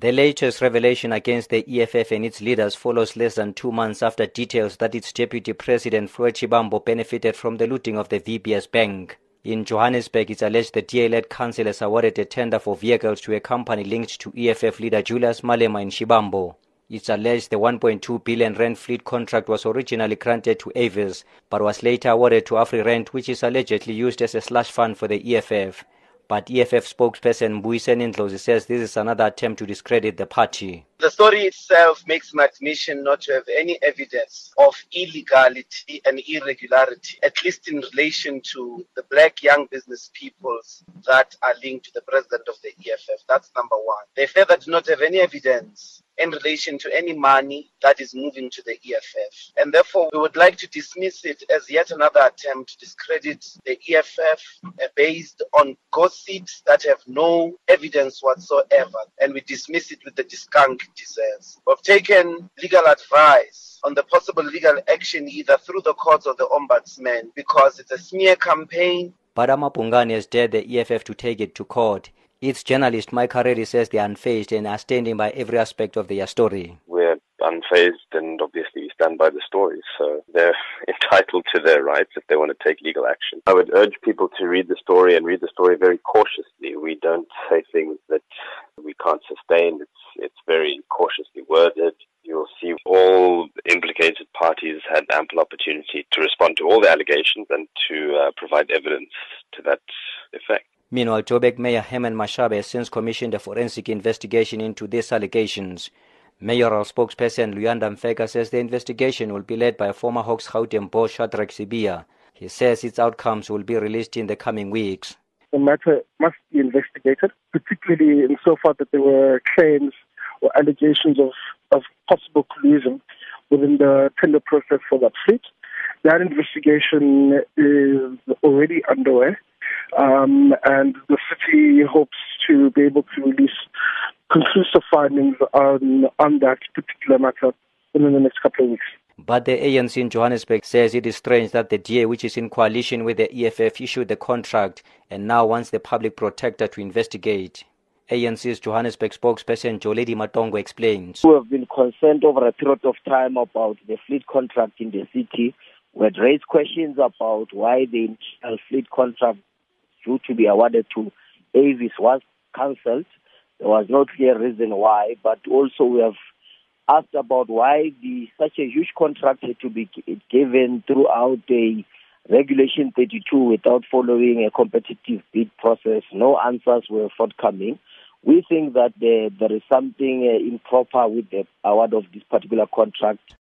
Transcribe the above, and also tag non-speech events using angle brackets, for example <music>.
The latest revelation against the EFF and its leaders follows less than two months after details that its deputy president Floyd Shivambu benefited from the looting of the VBS Bank. In Johannesburg, it's alleged the DA-led council has awarded a tender for vehicles to a company linked to EFF leader Julius Malema in Shivambu. It's alleged the 1.2 billion rand fleet contract was originally granted to Avis, but was later awarded to AfriRent, which is allegedly used as a slush fund for the EFF. But EFF spokesperson Mbuyiseni Ndlozi says this is another attempt to discredit the party. The story itself makes my admission not to have any evidence of illegality and irregularity, at least in relation to the black young business peoples that are linked to the president of the EFF. That's number one. They further do not have any evidence in relation to any money that is moving to the EFF. And therefore, we would like to dismiss it as yet another attempt to discredit the EFF uh, based on gossips that have no evidence whatsoever. And we dismiss it with the discount it deserves. We've taken legal advice on the possible legal action either through the courts or the ombudsman because it's a smear campaign. But AmaBhungane has dared the EFF to take it to court. Its journalist Micah Reddy says they are unfazed and are standing by every aspect of their story. We're unfazed and obviously we stand by the story, so they're <laughs> entitled to their rights if they want to take legal action. I would urge people to read the story and read the story very cautiously. We don't say things that we can't sustain. It's it's very cautiously worded. You'll see all implicated parties had ample opportunity to respond to all the allegations and to uh, provide evidence to that effect. Meanwhile, Joburg Mayor Herman Mashaba has since commissioned a forensic investigation into these allegations. Mayoral spokesperson Luyanda Mfeka says the investigation will be led by former Hawks Gauteng boss Shadrack Sibiya. He says its outcomes will be released in the coming weeks. The matter must be investigated, particularly in so far that there were claims or allegations of, of possible collusion within the tender process for that fleet. That investigation is already underway um, and the city hopes to be able to release conclusive findings on, on that particular matter within the next couple of weeks. But the ANC in Johannesburg says it is strange that the DA, which is in coalition with the EFF, issued the contract and now wants the public protector to investigate. ANC's Johannesburg spokesperson Jolidee Matongo explains. We have been concerned over a period of time about the fleet contract in the city. We had raised questions about why the initial fleet contract due to be awarded to Avis was cancelled. There was no clear reason why, but also we have asked about why the such a huge contract had to be given throughout the Regulation 32 without following a competitive bid process. No answers were forthcoming. We think that there, there is something uh, improper with the award of this particular contract.